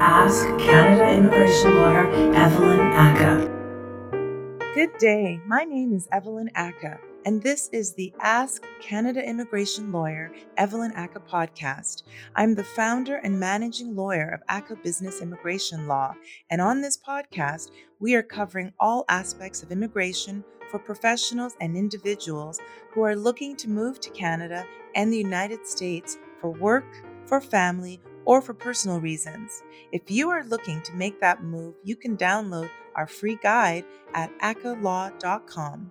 Ask Canada immigration lawyer Evelyn Ackah. Good day. My name is Evelyn Ackah, and this is the Ask Canada Immigration Lawyer Evelyn Ackah podcast. I'm the founder and managing lawyer of Ackah Business Immigration Law, and on this podcast, we are covering all aspects of immigration for professionals and individuals who are looking to move to Canada and the United States for work, for family, or for personal reasons. If you are looking to make that move, you can download our free guide at ackahlaw.com.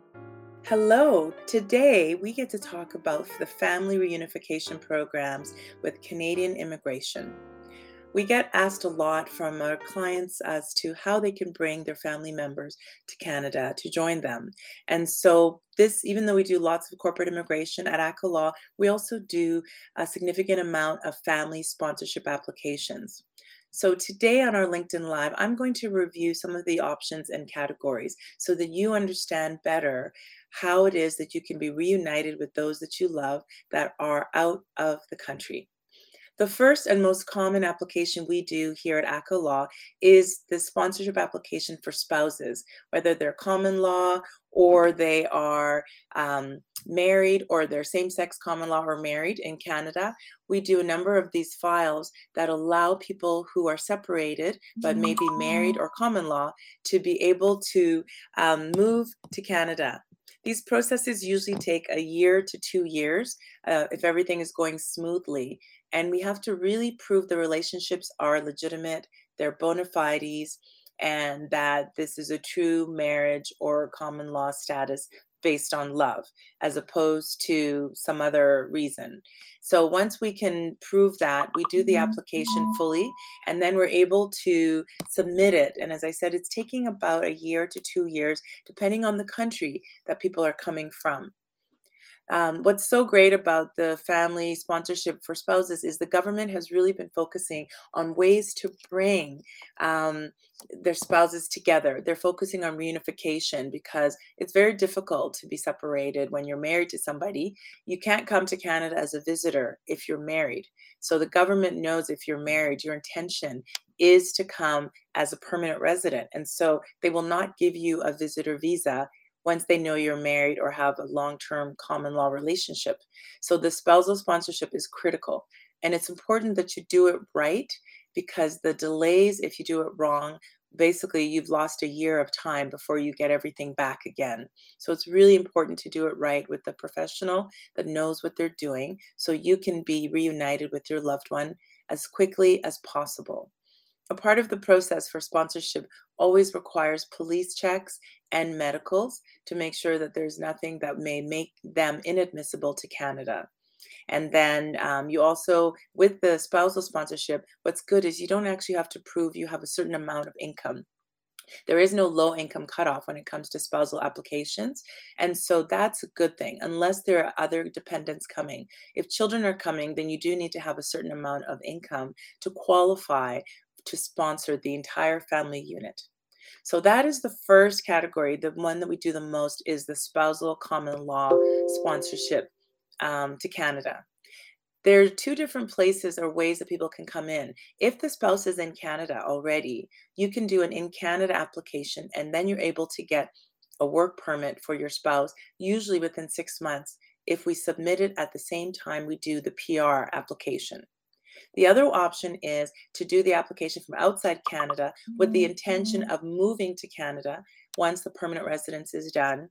Hello, today we get to talk about the family reunification programs with Canadian immigration. We get asked a lot from our clients as to how they can bring their family members to Canada to join them. And so, this, even though we do lots of corporate immigration at Ackah Law, we also do a significant amount of family sponsorship applications. So, today on our LinkedIn Live, I'm going to review some of the options and categories so that you understand better how it is that you can be reunited with those that you love that are out of the country. The first and most common application we do here at Ackah Law is the sponsorship application for spouses, whether they're common law or they are um, married or they're same sex common law or married in Canada. We do a number of these files that allow people who are separated but maybe married or common law to be able to um, move to Canada. These processes usually take a year to two years uh, if everything is going smoothly. And we have to really prove the relationships are legitimate, they're bona fides, and that this is a true marriage or common law status based on love as opposed to some other reason. So once we can prove that, we do the mm-hmm. application fully and then we're able to submit it. And as I said, it's taking about a year to two years, depending on the country that people are coming from. Um, what's so great about the family sponsorship for spouses is the government has really been focusing on ways to bring um, their spouses together. They're focusing on reunification because it's very difficult to be separated when you're married to somebody. You can't come to Canada as a visitor if you're married. So the government knows if you're married, your intention is to come as a permanent resident. And so they will not give you a visitor visa once they know you're married or have a long term common law relationship. So the spousal sponsorship is critical. And it's important that you do it right because the delays, if you do it wrong, basically you've lost a year of time before you get everything back again. So it's really important to do it right with the professional that knows what they're doing so you can be reunited with your loved one as quickly as possible. A part of the process for sponsorship always requires police checks and medicals to make sure that there's nothing that may make them inadmissible to Canada. And then um, you also, with the spousal sponsorship, what's good is you don't actually have to prove you have a certain amount of income. There is no low income cutoff when it comes to spousal applications. And so that's a good thing, unless there are other dependents coming. If children are coming, then you do need to have a certain amount of income to qualify to sponsor the entire family unit. So that is the first category. The one that we do the most is the spousal common law sponsorship um, to Canada. There are two different places or ways that people can come in. If the spouse is in Canada already, you can do an in Canada application and then you're able to get a work permit for your spouse, usually within six months, if we submit it at the same time we do the PR application. The other option is to do the application from outside Canada with the intention mm-hmm. of moving to Canada once the permanent residence is done.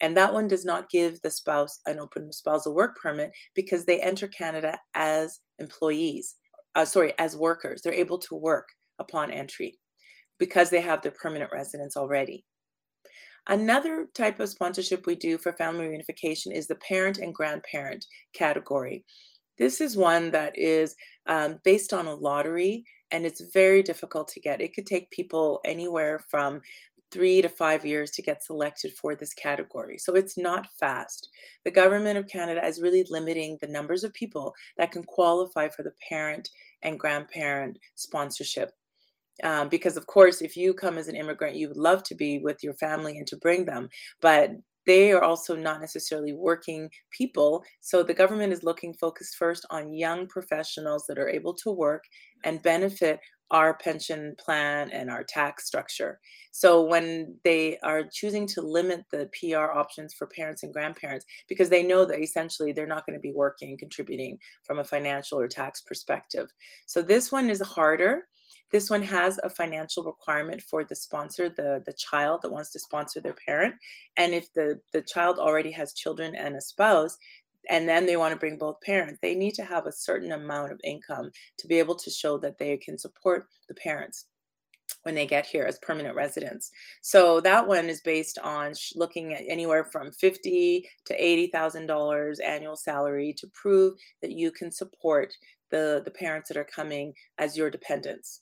And that one does not give the spouse an open spousal work permit because they enter Canada as employees, uh, sorry, as workers. They're able to work upon entry because they have their permanent residence already. Another type of sponsorship we do for family reunification is the parent and grandparent category. This is one that is um, based on a lottery and it's very difficult to get. It could take people anywhere from three to five years to get selected for this category. So it's not fast. The government of Canada is really limiting the numbers of people that can qualify for the parent and grandparent sponsorship. Um, because, of course, if you come as an immigrant, you would love to be with your family and to bring them. But they are also not necessarily working people. So the government is looking focused first on young professionals that are able to work and benefit our pension plan and our tax structure. So when they are choosing to limit the PR options for parents and grandparents, because they know that essentially they're not going to be working, contributing from a financial or tax perspective. So this one is harder. This one has a financial requirement for the sponsor, the, the child that wants to sponsor their parent. And if the, the child already has children and a spouse, and then they want to bring both parents, they need to have a certain amount of income to be able to show that they can support the parents when they get here as permanent residents. So that one is based on looking at anywhere from fifty to eighty thousand dollars annual salary to prove that you can support the the parents that are coming as your dependents.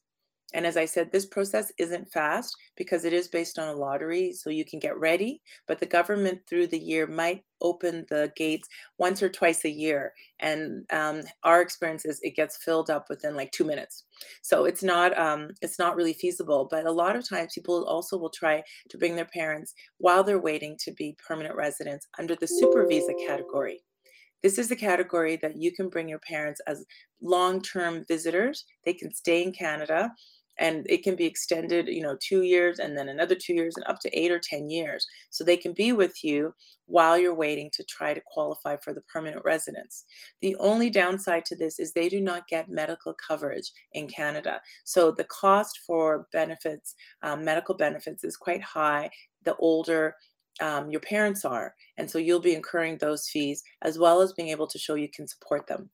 And as I said, this process isn't fast because it is based on a lottery, so you can get ready. But the government through the year might open the gates once or twice a year. And um, our experience is it gets filled up within like two minutes. So it's not um, it's not really feasible. But a lot of times people also will try to bring their parents while they're waiting to be permanent residents under the super visa category. This is the category that you can bring your parents as long term visitors. They can stay in Canada and it can be extended you know two years and then another two years and up to eight or ten years. So they can be with you while you're waiting to try to qualify for the permanent residence. The only downside to this is they do not get medical coverage in canada. So the cost for benefits um, medical benefits is quite high. The older um, your parents are and so you'll be incurring those fees as well as being able to show you can support them.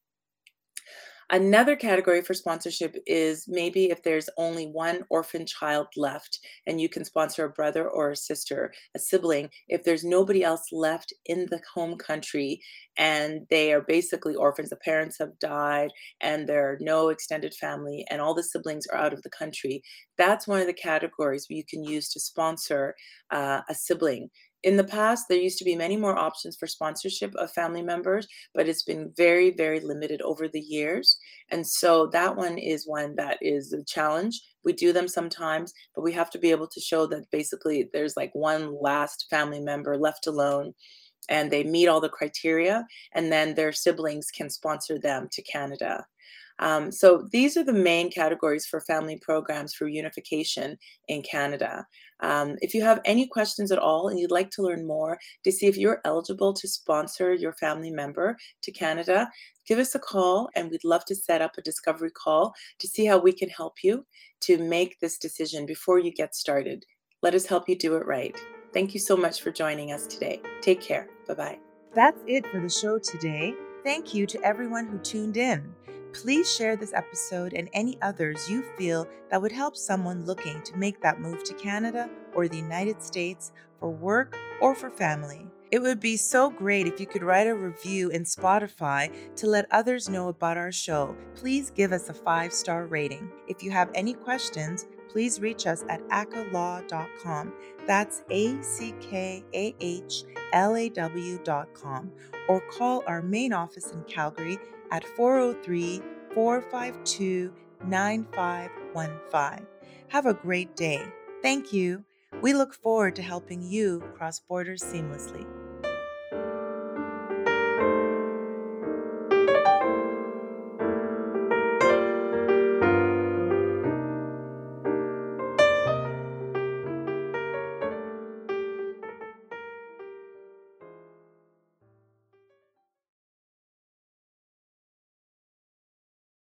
Another category for sponsorship is maybe if there's only one orphan child left and you can sponsor a brother or a sister, a sibling, if there's nobody else left in the home country and they are basically orphans, the parents have died and there are no extended family and all the siblings are out of the country, that's one of the categories you can use to sponsor uh, a sibling in the past there used to be many more options for sponsorship of family members but it's been very very limited over the years. And so that one is one that is a challenge. We do them sometimes but we have to be able to show that basically there's like one last family member left alone and they meet all the criteria and then their siblings can sponsor them to canada um, so these are the main categories for family programs for unification in Canada. Um, if you have any questions at all and you'd like to learn more to see if you're eligible to sponsor your family member to Canada, give us a call and we'd love to set up a discovery call to see how we can help you to make this decision before you get started. Let us help you do it right. Thank you so much for joining us today. Take care. Bye bye. That's it for the show today. Thank you to everyone who tuned in. Please share this episode and any others you feel that would help someone looking to make that move to Canada or the United States for work or for family. It would be so great if you could write a review in Spotify to let others know about our show. Please give us a five star rating. If you have any questions, please reach us at ackahlaw.com. That's A C K A H L A W.com. Or call our main office in Calgary at 403 452 9515. Have a great day. Thank you. We look forward to helping you cross borders seamlessly.